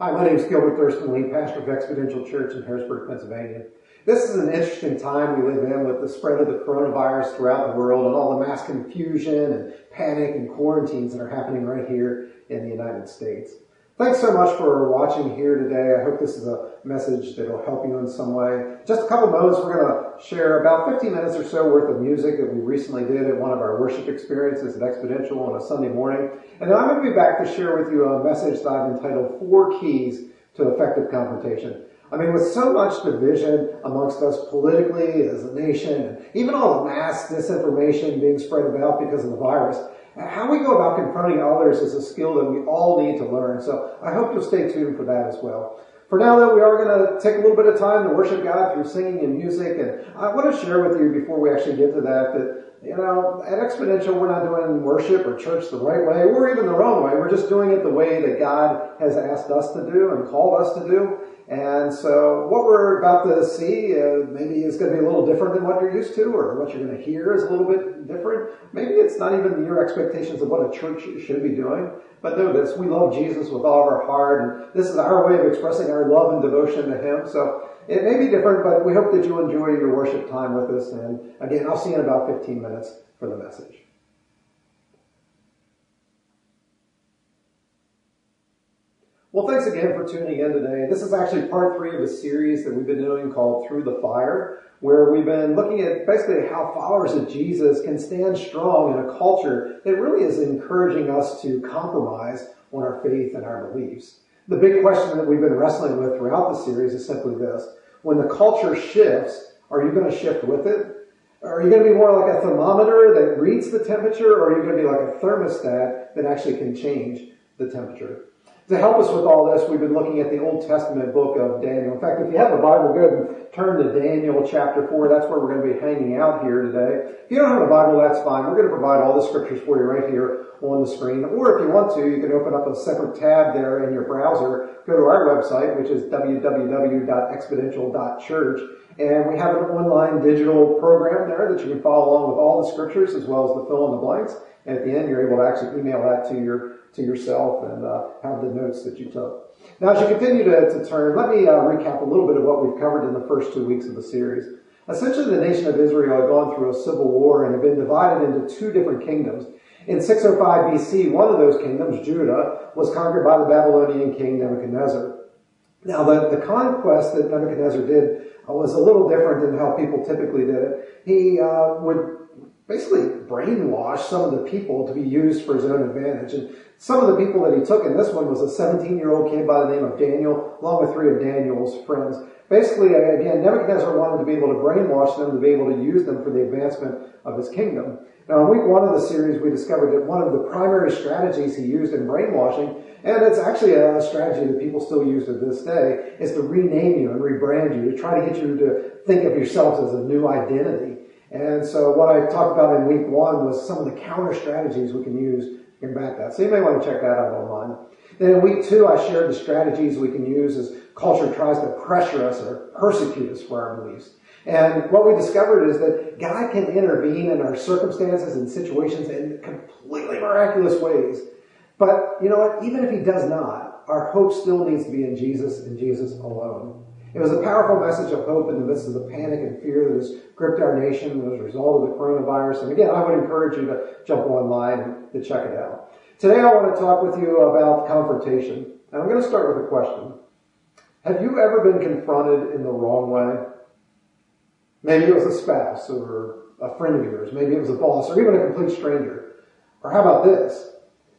Hi, my name is Gilbert Thurston Lee, pastor of Exponential Church in Harrisburg, Pennsylvania. This is an interesting time we live in with the spread of the coronavirus throughout the world and all the mass confusion and panic and quarantines that are happening right here in the United States. Thanks so much for watching here today. I hope this is a message that will help you in some way. Just a couple moments, we're going to share about 15 minutes or so worth of music that we recently did at one of our worship experiences at Exponential on a Sunday morning. And then I'm going to be back to share with you a message that I've entitled Four Keys to Effective Confrontation. I mean, with so much division amongst us politically as a nation, and even all the mass disinformation being spread about because of the virus, how we go about confronting others is a skill that we all need to learn. So I hope you'll stay tuned for that as well. For now, though, we are going to take a little bit of time to worship God through singing and music. And I want to share with you before we actually get to that that, you know, at Exponential, we're not doing worship or church the right way or even the wrong way. We're just doing it the way that God has asked us to do and called us to do. And so what we're about to see uh, maybe is going to be a little different than what you're used to, or what you're going to hear is a little bit different. Maybe it's not even your expectations of what a church should be doing. But know this, we love Jesus with all of our heart, and this is our way of expressing our love and devotion to Him. So it may be different, but we hope that you enjoy your worship time with us. And again, I'll see you in about 15 minutes for the message. Well, thanks again for tuning in today. This is actually part three of a series that we've been doing called Through the Fire, where we've been looking at basically how followers of Jesus can stand strong in a culture that really is encouraging us to compromise on our faith and our beliefs. The big question that we've been wrestling with throughout the series is simply this. When the culture shifts, are you going to shift with it? Are you going to be more like a thermometer that reads the temperature, or are you going to be like a thermostat that actually can change the temperature? To help us with all this, we've been looking at the Old Testament book of Daniel. In fact, if you have a Bible, go and turn to Daniel chapter 4. That's where we're going to be hanging out here today. If you don't have a Bible, that's fine. We're going to provide all the scriptures for you right here on the screen. Or if you want to, you can open up a separate tab there in your browser. Go to our website, which is www.exponential.church. And we have an online digital program there that you can follow along with all the scriptures as well as the fill in the blanks. And at the end, you're able to actually email that to your to yourself and uh, have the notes that you took. Now, as you continue to, to turn, let me uh, recap a little bit of what we've covered in the first two weeks of the series. Essentially, the nation of Israel had gone through a civil war and had been divided into two different kingdoms. In 605 BC, one of those kingdoms, Judah, was conquered by the Babylonian king Nebuchadnezzar. Now, the, the conquest that Nebuchadnezzar did uh, was a little different than how people typically did it. He uh, would basically brainwashed some of the people to be used for his own advantage. And some of the people that he took in this one was a 17 year old kid by the name of Daniel, along with three of Daniel's friends. Basically, again, Nebuchadnezzar wanted to be able to brainwash them to be able to use them for the advancement of his kingdom. Now, in week one of the series, we discovered that one of the primary strategies he used in brainwashing, and it's actually a strategy that people still use to this day, is to rename you and rebrand you, to try to get you to think of yourselves as a new identity. And so what I talked about in week one was some of the counter strategies we can use to combat that. So you may want to check that out online. Then in week two, I shared the strategies we can use as culture tries to pressure us or persecute us for our beliefs. And what we discovered is that God can intervene in our circumstances and situations in completely miraculous ways. But you know what? Even if He does not, our hope still needs to be in Jesus and Jesus alone. It was a powerful message of hope in the midst of the panic and fear that has gripped our nation as a result of the coronavirus. And again, I would encourage you to jump online to check it out. Today I want to talk with you about confrontation. And I'm going to start with a question. Have you ever been confronted in the wrong way? Maybe it was a spouse or a friend of yours. Maybe it was a boss or even a complete stranger. Or how about this?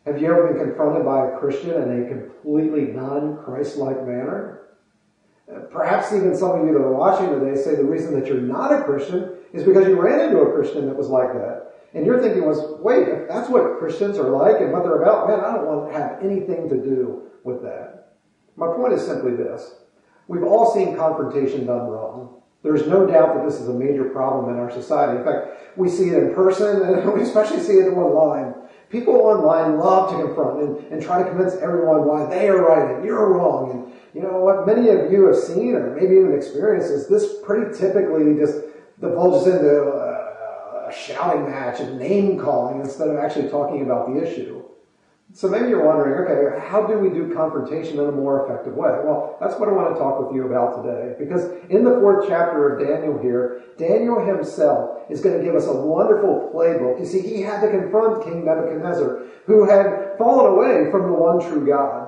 Have you ever been confronted by a Christian in a completely non-Christ-like manner? Perhaps even some of you that are watching today say the reason that you're not a Christian is because you ran into a Christian that was like that. And your thinking was, wait, if that's what Christians are like and what they're about, man, I don't want to have anything to do with that. My point is simply this. We've all seen confrontation done wrong. There's no doubt that this is a major problem in our society. In fact, we see it in person and we especially see it online. People online love to confront and, and try to convince everyone why they are right and you're wrong. And you know what many of you have seen or maybe even experienced is this pretty typically just divulges into a, a shouting match and name calling instead of actually talking about the issue. So maybe you're wondering, okay, how do we do confrontation in a more effective way? Well, that's what I want to talk with you about today. Because in the fourth chapter of Daniel here, Daniel himself is going to give us a wonderful playbook. You see, he had to confront King Nebuchadnezzar, who had fallen away from the one true God.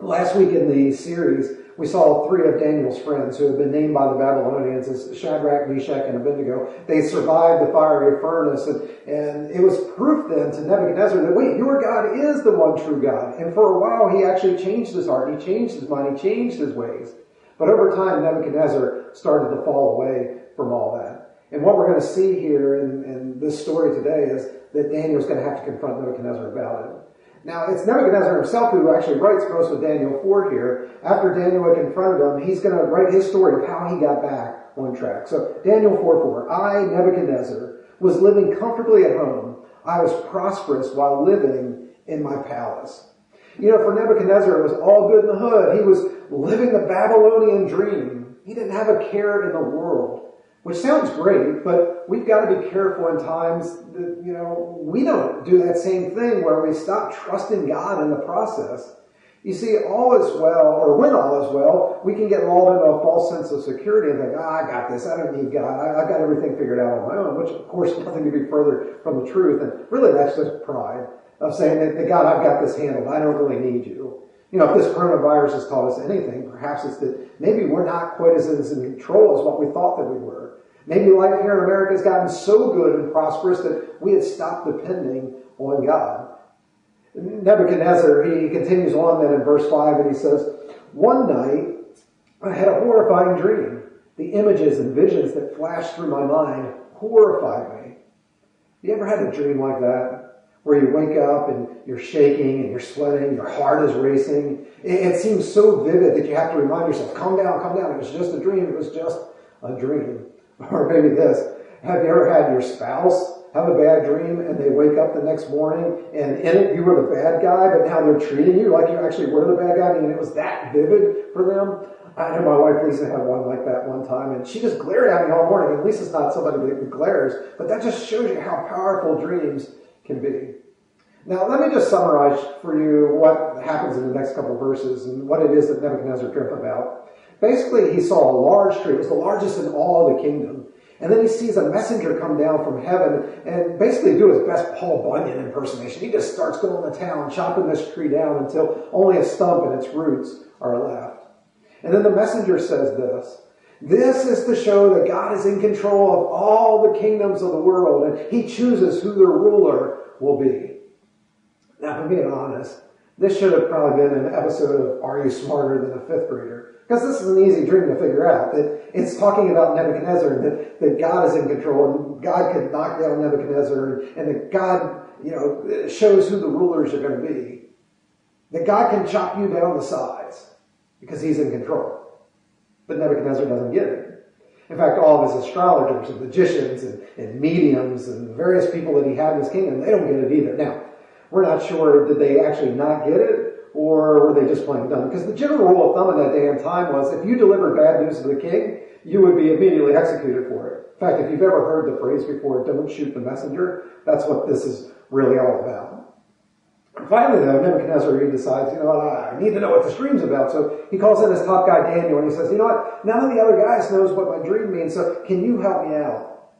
Last week in the series, we saw three of Daniel's friends who had been named by the Babylonians as Shadrach, Meshach, and Abednego. They survived the fiery furnace, and, and it was proof then to Nebuchadnezzar that, wait, your God is the one true God. And for a while, he actually changed his heart, he changed his mind, he changed his ways. But over time, Nebuchadnezzar started to fall away from all that. And what we're going to see here in, in this story today is that Daniel's going to have to confront Nebuchadnezzar about it. Now, it's Nebuchadnezzar himself who actually writes most of Daniel 4 here. After Daniel had confronted him, he's going to write his story of how he got back on track. So, Daniel 4 4. I, Nebuchadnezzar, was living comfortably at home. I was prosperous while living in my palace. You know, for Nebuchadnezzar, it was all good in the hood. He was living the Babylonian dream. He didn't have a care in the world. Which sounds great, but we've got to be careful in times that, you know, we don't do that same thing where we stop trusting God in the process. You see, all is well, or when all is well, we can get lulled into a false sense of security and think, ah, I got this, I don't need God, I, have got everything figured out on my own, which of course nothing could be further from the truth. And really that's just pride of saying that, that God, I've got this handled, I don't really need you. You know, if this coronavirus has taught us anything, perhaps it's that maybe we're not quite as, as in control as what we thought that we were. Maybe life here in America has gotten so good and prosperous that we had stopped depending on God. Nebuchadnezzar, he continues on then in verse 5 and he says, One night I had a horrifying dream. The images and visions that flashed through my mind horrified me. You ever had a dream like that? Where you wake up and you're shaking and you're sweating, your heart is racing. It, it seems so vivid that you have to remind yourself, calm down, calm down. It was just a dream. It was just a dream. Or maybe this. Have you ever had your spouse have a bad dream and they wake up the next morning and in it you were the bad guy, but now they're treating you like you actually were the bad guy and it was that vivid for them? I know my wife Lisa had one like that one time and she just glared at me all morning. And Lisa's not somebody that glares, but that just shows you how powerful dreams can be. Now, let me just summarize for you what happens in the next couple verses and what it is that Nebuchadnezzar dreamt about. Basically, he saw a large tree. It was the largest in all the kingdom. And then he sees a messenger come down from heaven and basically do his best Paul Bunyan impersonation. He just starts going to town, chopping this tree down until only a stump and its roots are left. And then the messenger says this. This is to show that God is in control of all the kingdoms of the world and he chooses who their ruler will be. Now, if I'm being honest, this should have probably been an episode of Are You Smarter Than a Fifth Grader? Because this is an easy dream to figure out. That it's talking about Nebuchadnezzar and that, that God is in control and God could knock down Nebuchadnezzar and that God, you know, shows who the rulers are going to be. That God can chop you down the sides because he's in control. But Nebuchadnezzar doesn't get it. In fact, all of his astrologers and magicians and, and mediums and various people that he had in his kingdom, they don't get it either. Now, we're not sure did they actually not get it or were they just playing dumb? Because the general rule of thumb in that day and time was if you delivered bad news to the king, you would be immediately executed for it. In fact, if you've ever heard the phrase before, don't shoot the messenger, that's what this is really all about. Finally, though, Nebuchadnezzar, he decides, you know what, I need to know what this dream's about. So he calls in his top guy, Daniel, and he says, you know what, none of the other guys knows what my dream means, so can you help me out?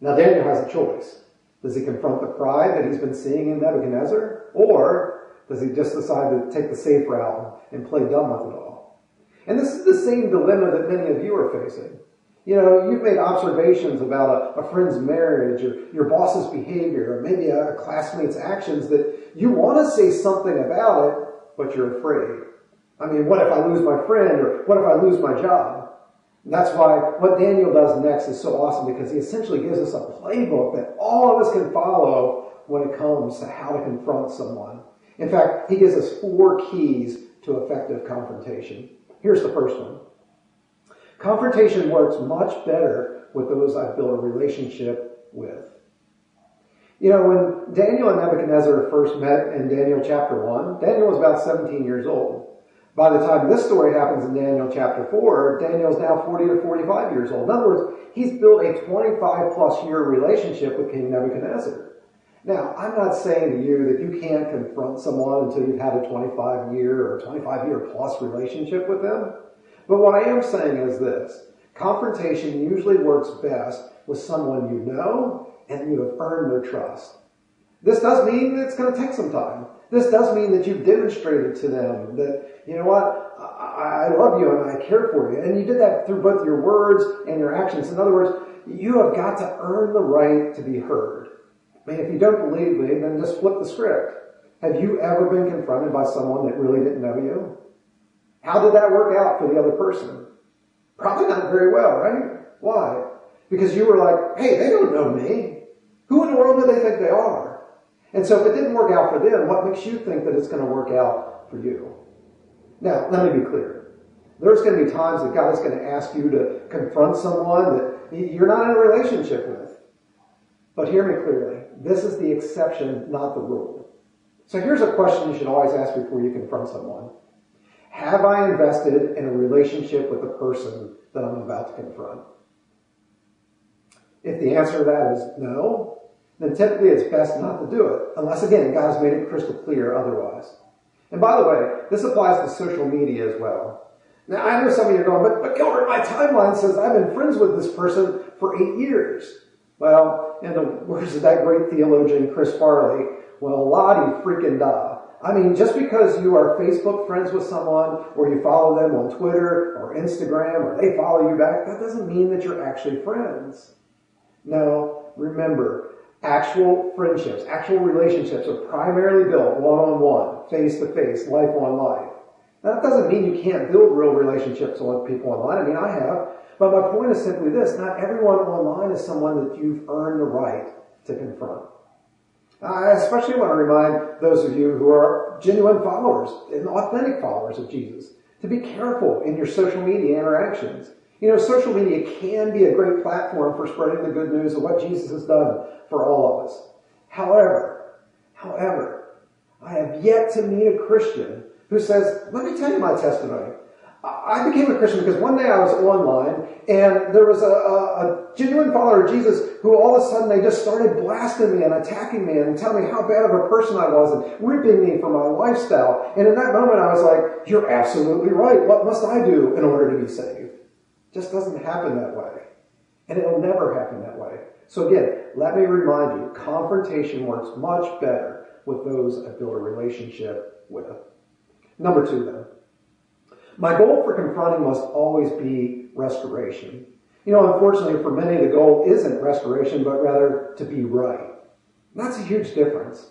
Now, Daniel has a choice. Does he confront the pride that he's been seeing in Nebuchadnezzar? Or does he just decide to take the safe route and play dumb with it all? And this is the same dilemma that many of you are facing. You know, you've made observations about a, a friend's marriage or your boss's behavior or maybe a, a classmate's actions that you want to say something about it, but you're afraid. I mean, what if I lose my friend or what if I lose my job? And that's why what Daniel does next is so awesome because he essentially gives us a playbook that all of us can follow when it comes to how to confront someone. In fact, he gives us four keys to effective confrontation. Here's the first one. Confrontation works much better with those I've built a relationship with. You know, when Daniel and Nebuchadnezzar first met in Daniel chapter 1, Daniel was about 17 years old. By the time this story happens in Daniel chapter 4, Daniel's now 40 to 45 years old. In other words, he's built a 25 plus year relationship with King Nebuchadnezzar. Now, I'm not saying to you that you can't confront someone until you've had a 25 year or 25 year plus relationship with them. But what I am saying is this. Confrontation usually works best with someone you know and you have earned their trust. This does mean that it's going to take some time. This does mean that you've demonstrated to them that, you know what, I, I love you and I care for you. And you did that through both your words and your actions. In other words, you have got to earn the right to be heard. I mean, if you don't believe me, then just flip the script. Have you ever been confronted by someone that really didn't know you? How did that work out for the other person? Probably not very well, right? Why? Because you were like, hey, they don't know me. Who in the world do they think they are? And so if it didn't work out for them, what makes you think that it's going to work out for you? Now, let me be clear. There's going to be times that God is going to ask you to confront someone that you're not in a relationship with. But hear me clearly. This is the exception, not the rule. So here's a question you should always ask before you confront someone. Have I invested in a relationship with the person that I'm about to confront? If the answer to that is no, then typically it's best not to do it, unless again, God has made it crystal clear otherwise. And by the way, this applies to social media as well. Now, I know some of you are going, but, but Gilbert, my timeline says I've been friends with this person for eight years. Well, in the words of that great theologian, Chris Farley, well, lottie freaking da. I mean, just because you are Facebook friends with someone, or you follow them on Twitter or Instagram, or they follow you back, that doesn't mean that you're actually friends. No, remember, actual friendships, actual relationships are primarily built one-on-one, face-to-face, life-on-life. That doesn't mean you can't build real relationships with people online. I mean, I have. But my point is simply this. Not everyone online is someone that you've earned the right to confront. I especially want to remind those of you who are genuine followers and authentic followers of Jesus to be careful in your social media interactions. You know, social media can be a great platform for spreading the good news of what Jesus has done for all of us. However, however, I have yet to meet a Christian who says, let me tell you my testimony. I became a Christian because one day I was online and there was a, a, a, genuine follower of Jesus who all of a sudden they just started blasting me and attacking me and telling me how bad of a person I was and ripping me for my lifestyle. And in that moment I was like, you're absolutely right. What must I do in order to be saved? Just doesn't happen that way. And it'll never happen that way. So again, let me remind you, confrontation works much better with those I build a relationship with. Number two, then. My goal for confronting must always be restoration. You know, unfortunately, for many, the goal isn't restoration, but rather to be right. That's a huge difference.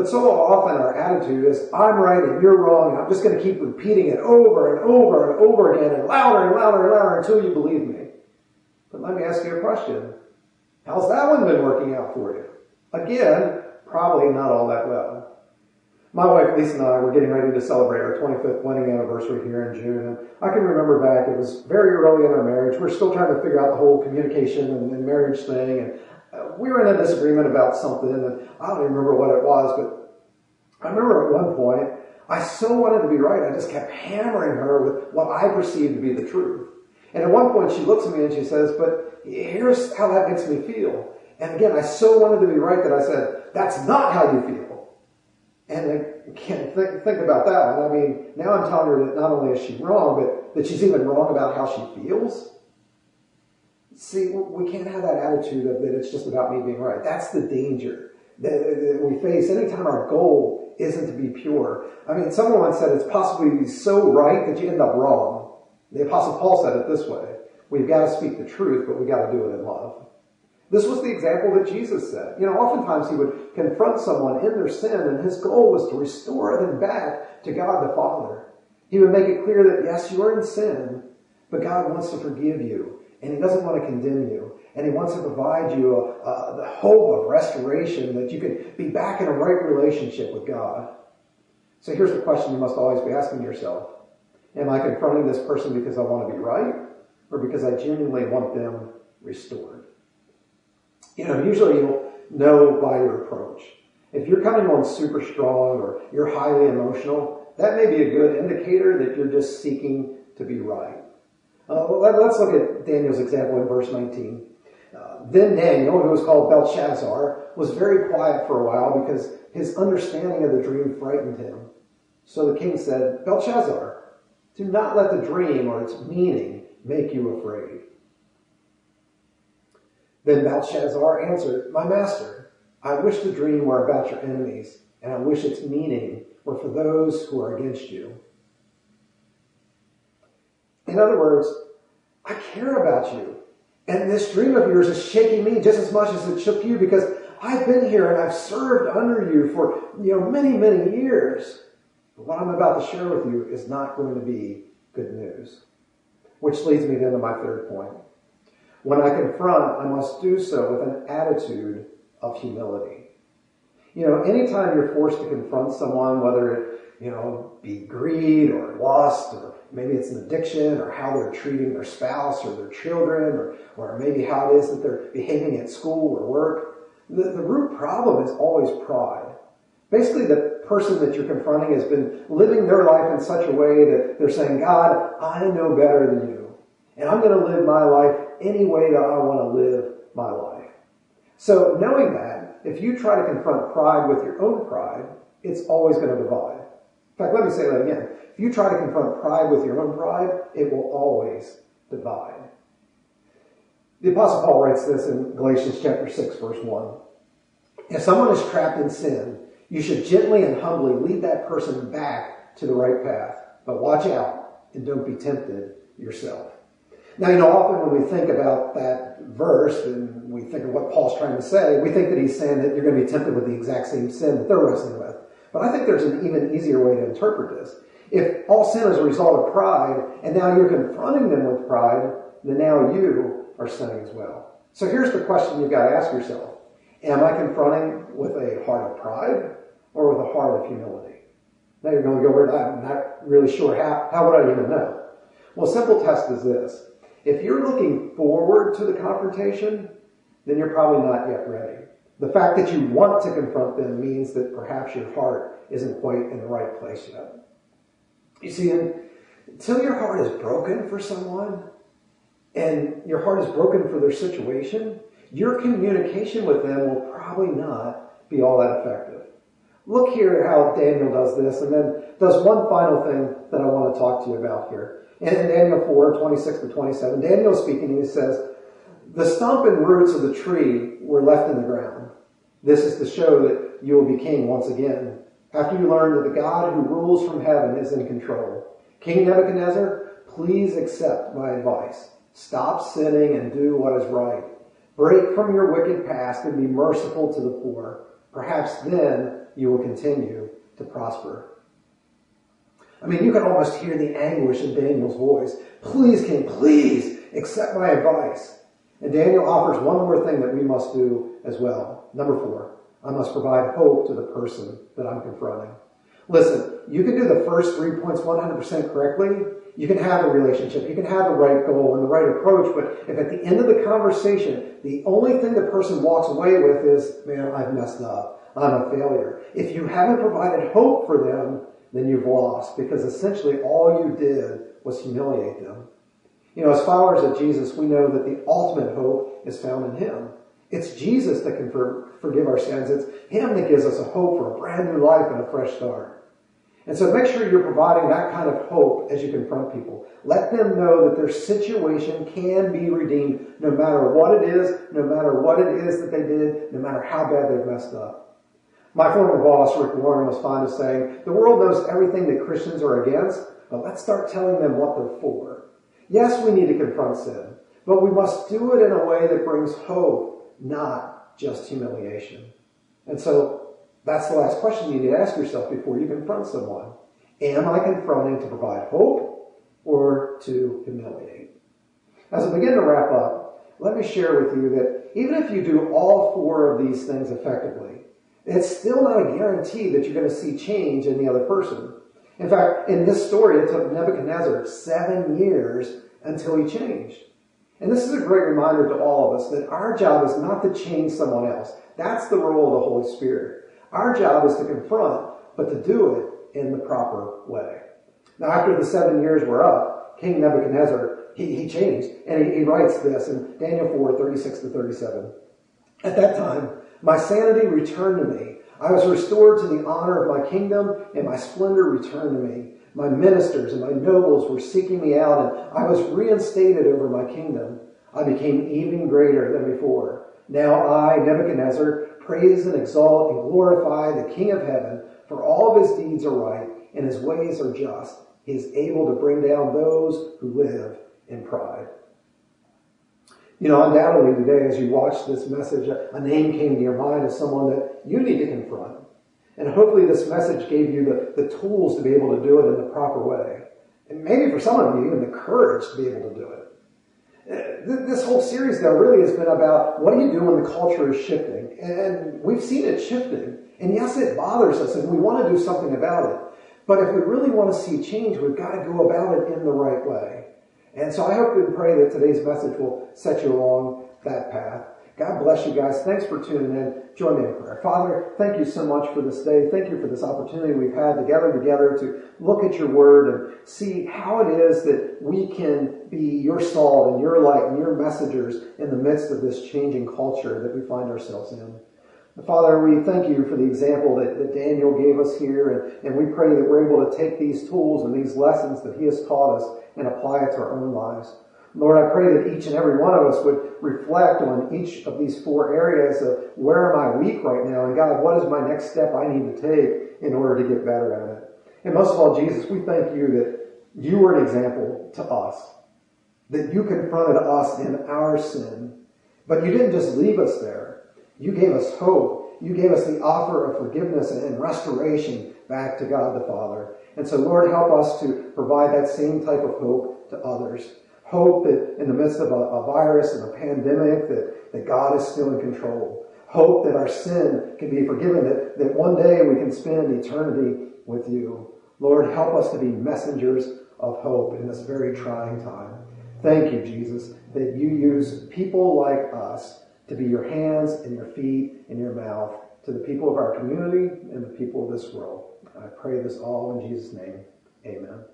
But so often our attitude is, I'm right and you're wrong, and I'm just going to keep repeating it over and over and over again and louder and louder and louder until you believe me. But let me ask you a question. How's that one been working out for you? Again, probably not all that well. My wife Lisa and I were getting ready to celebrate our 25th wedding anniversary here in June, and I can remember back, it was very early in our marriage. We're still trying to figure out the whole communication and, and marriage thing, and uh, we were in a disagreement about something, and I don't even remember what it was, but I remember at one point, I so wanted to be right, I just kept hammering her with what I perceived to be the truth. And at one point, she looks at me and she says, But here's how that makes me feel. And again, I so wanted to be right that I said, That's not how you feel. And again, think, think about that one. I mean, now I'm telling her that not only is she wrong, but that she's even wrong about how she feels. See, we can't have that attitude of that it's just about me being right. That's the danger that we face anytime our goal isn't to be pure. I mean, someone once said it's possible to be so right that you end up wrong. The Apostle Paul said it this way. We've got to speak the truth, but we've got to do it in love. This was the example that Jesus said. You know, oftentimes he would confront someone in their sin, and his goal was to restore them back to God the Father. He would make it clear that, yes, you are in sin, but God wants to forgive you, and he doesn't want to condemn you. And he wants to provide you a, the hope of restoration that you can be back in a right relationship with God. So here's the question you must always be asking yourself. Am I confronting this person because I want to be right or because I genuinely want them restored? You know, usually you'll know by your approach. If you're coming on super strong or you're highly emotional, that may be a good indicator that you're just seeking to be right. Uh, let, us look at Daniel's example in verse 19. Uh, then Daniel, who was called Belshazzar, was very quiet for a while because his understanding of the dream frightened him. So the king said, Belshazzar, do not let the dream or its meaning make you afraid. Then Belshazzar answered, My master, I wish the dream were about your enemies, and I wish its meaning were for those who are against you. In other words, I care about you. And this dream of yours is shaking me just as much as it shook you because I've been here and I've served under you for, you know, many, many years. But what I'm about to share with you is not going to be good news. Which leads me then to my third point. When I confront, I must do so with an attitude of humility. You know, anytime you're forced to confront someone, whether it, you know, be greed or lust or maybe it's an addiction or how they're treating their spouse or their children or, or maybe how it is that they're behaving at school or work, the, the root problem is always pride. Basically, the person that you're confronting has been living their life in such a way that they're saying, God, I know better than you. And I'm going to live my life any way that I want to live my life. So knowing that, if you try to confront pride with your own pride, it's always going to divide. In fact, let me say that again. If you try to confront pride with your own pride, it will always divide. The apostle Paul writes this in Galatians chapter 6 verse 1. If someone is trapped in sin, you should gently and humbly lead that person back to the right path. But watch out and don't be tempted yourself. Now, you know, often when we think about that verse and we think of what Paul's trying to say, we think that he's saying that you're going to be tempted with the exact same sin that they're wrestling with. But I think there's an even easier way to interpret this. If all sin is a result of pride, and now you're confronting them with pride, then now you are sinning as well. So here's the question you've got to ask yourself. Am I confronting with a heart of pride or with a heart of humility? Now you're going to go, I'm not really sure how, how would I even know? Well, simple test is this. If you're looking forward to the confrontation, then you're probably not yet ready. The fact that you want to confront them means that perhaps your heart isn't quite in the right place yet. You see, until your heart is broken for someone and your heart is broken for their situation, your communication with them will probably not be all that effective. Look here at how Daniel does this and then does one final thing that I want to talk to you about here. And in Daniel 4, 26 to 27, Daniel speaking, he says, The stump and roots of the tree were left in the ground. This is to show that you will be king once again, after you learn that the God who rules from heaven is in control. King Nebuchadnezzar, please accept my advice. Stop sinning and do what is right. Break from your wicked past and be merciful to the poor. Perhaps then you will continue to prosper. I mean, you can almost hear the anguish in Daniel's voice. Please, King, please accept my advice. And Daniel offers one more thing that we must do as well. Number four, I must provide hope to the person that I'm confronting. Listen, you can do the first three points 100% correctly. You can have a relationship. You can have the right goal and the right approach. But if at the end of the conversation, the only thing the person walks away with is, man, I've messed up. I'm a failure. If you haven't provided hope for them, then you've lost because essentially all you did was humiliate them. You know, as followers of Jesus, we know that the ultimate hope is found in Him. It's Jesus that can for, forgive our sins. It's Him that gives us a hope for a brand new life and a fresh start. And so make sure you're providing that kind of hope as you confront people. Let them know that their situation can be redeemed no matter what it is, no matter what it is that they did, no matter how bad they've messed up. My former boss, Rick Warren, was fond of saying, the world knows everything that Christians are against, but let's start telling them what they're for. Yes, we need to confront sin, but we must do it in a way that brings hope, not just humiliation. And so that's the last question you need to ask yourself before you confront someone. Am I confronting to provide hope or to humiliate? As I begin to wrap up, let me share with you that even if you do all four of these things effectively, it's still not a guarantee that you're going to see change in the other person. In fact, in this story, it took Nebuchadnezzar seven years until he changed. And this is a great reminder to all of us that our job is not to change someone else. That's the role of the Holy Spirit. Our job is to confront, but to do it in the proper way. Now, after the seven years were up, King Nebuchadnezzar he, he changed. And he, he writes this in Daniel 4, 36 to 37. At that time, my sanity returned to me. I was restored to the honor of my kingdom, and my splendor returned to me. My ministers and my nobles were seeking me out, and I was reinstated over my kingdom. I became even greater than before. Now I, Nebuchadnezzar, praise and exalt and glorify the King of heaven, for all of his deeds are right, and his ways are just. He is able to bring down those who live in pride. You know, undoubtedly today, as you watch this message, a name came to your mind as someone that you need to confront. And hopefully this message gave you the, the tools to be able to do it in the proper way. And maybe for some of you, even the courage to be able to do it. This whole series, though, really has been about what do you do when the culture is shifting? And we've seen it shifting. And yes, it bothers us and we want to do something about it. But if we really want to see change, we've got to go about it in the right way. And so I hope and pray that today's message will set you along that path. Bless you guys. Thanks for tuning in. Join me in prayer. Father, thank you so much for this day. Thank you for this opportunity we've had to gather together to look at your word and see how it is that we can be your salt and your light and your messengers in the midst of this changing culture that we find ourselves in. Father, we thank you for the example that, that Daniel gave us here, and, and we pray that we're able to take these tools and these lessons that he has taught us and apply it to our own lives. Lord, I pray that each and every one of us would reflect on each of these four areas of where am I weak right now? And God, what is my next step I need to take in order to get better at it? And most of all, Jesus, we thank you that you were an example to us, that you confronted us in our sin, but you didn't just leave us there. You gave us hope. You gave us the offer of forgiveness and restoration back to God the Father. And so, Lord, help us to provide that same type of hope to others. Hope that in the midst of a, a virus and a pandemic that, that God is still in control. Hope that our sin can be forgiven, that, that one day we can spend eternity with you. Lord, help us to be messengers of hope in this very trying time. Thank you, Jesus, that you use people like us to be your hands and your feet and your mouth to the people of our community and the people of this world. I pray this all in Jesus' name. Amen.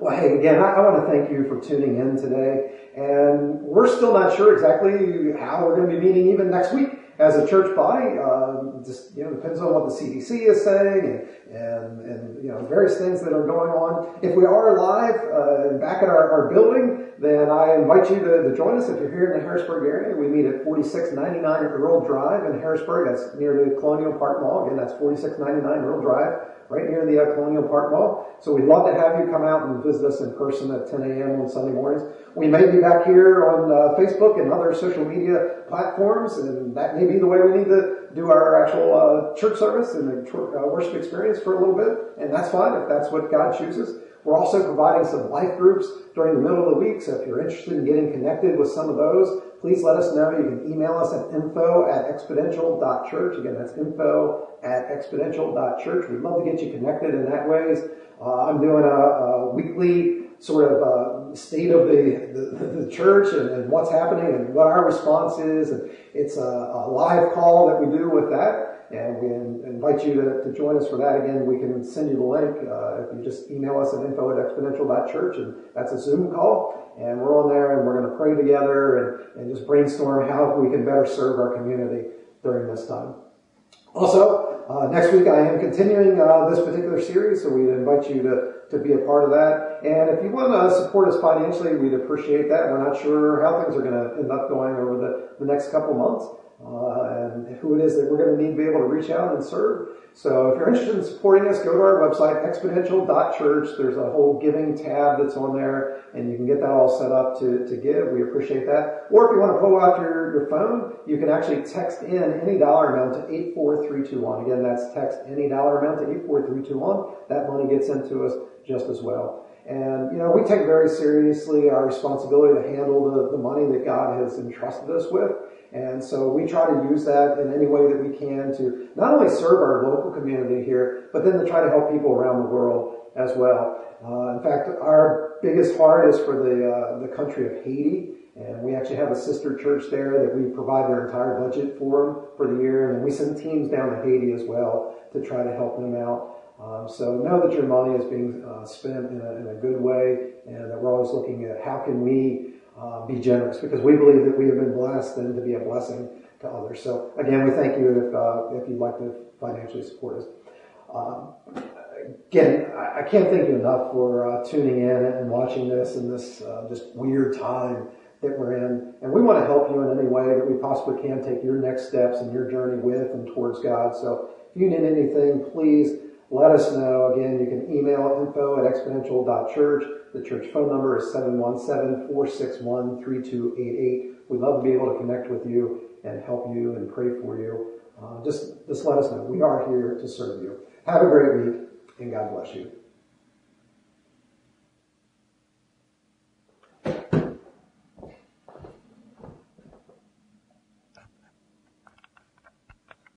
Well, hey, again, I, I, want to thank you for tuning in today. And we're still not sure exactly how we're going to be meeting even next week as a church body. Um, just, you know, depends on what the CDC is saying and, and, and, you know, various things that are going on. If we are live uh, back at our, our building, then I invite you to, to, join us if you're here in the Harrisburg area. We meet at 4699 Earl Drive in Harrisburg. That's near the Colonial Park Mall. Again, that's 4699 Earl Drive right near the uh, Colonial Park Mall. So we'd love to have you come out and visit us in person at 10 a.m. on Sunday mornings. We may be back here on uh, Facebook and other social media platforms, and that may be the way we need to do our actual uh, church service and uh, worship experience for a little bit, and that's fine if that's what God chooses. We're also providing some life groups during the middle of the week, so if you're interested in getting connected with some of those, please let us know. You can email us at info at exponential.church. Again, that's info at exponential.church. We'd love to get you connected in that ways. Uh, I'm doing a, a, weekly sort of uh, state of the, the, the church and, and, what's happening and what our response is. And it's a, a live call that we do with that. And we invite you to, to join us for that. Again, we can send you the link uh, if you just email us at info at exponential.church, and that's a Zoom call. And we're on there, and we're going to pray together and, and just brainstorm how we can better serve our community during this time. Also, uh, next week I am continuing uh, this particular series, so we'd invite you to, to be a part of that. And if you want to support us financially, we'd appreciate that. We're not sure how things are going to end up going over the, the next couple months Uh, and who it is that we're going to need to be able to reach out and serve. So if you're interested in supporting us, go to our website, exponential.church. There's a whole giving tab that's on there, and you can get that all set up to, to give. We appreciate that. Or if you want to pull out your, your phone, you can actually text in any dollar amount to 84321. Again, that's text any dollar amount to 84321. That money gets into us just as well. And, you know, we take very seriously our responsibility to handle the, the money that God has entrusted us with. And so we try to use that in any way that we can to not only serve our local community here, but then to try to help people around the world as well. Uh, in fact, our biggest heart is for the, uh, the country of Haiti. And we actually have a sister church there that we provide their entire budget for them for the year. And then we send teams down to Haiti as well to try to help them out. Um, so know that your money is being uh, spent in a, in a, good way, and that we're always looking at how can we uh, be generous because we believe that we have been blessed and to be a blessing to others. So again, we thank you if uh, if you'd like to financially support us. Um, again, I, can't thank you enough for uh, tuning in and watching this in this uh, just weird time that we're in. And we want to help you in any way that we possibly can take your next steps in your journey with and towards God. So if you need anything, please let us know. Again, you can email info at exponential.church. The church phone number is 717-461-3288. We'd love to be able to connect with you and help you and pray for you. Uh, just, just let us know. We are here to serve you. Have a great week, and God bless you.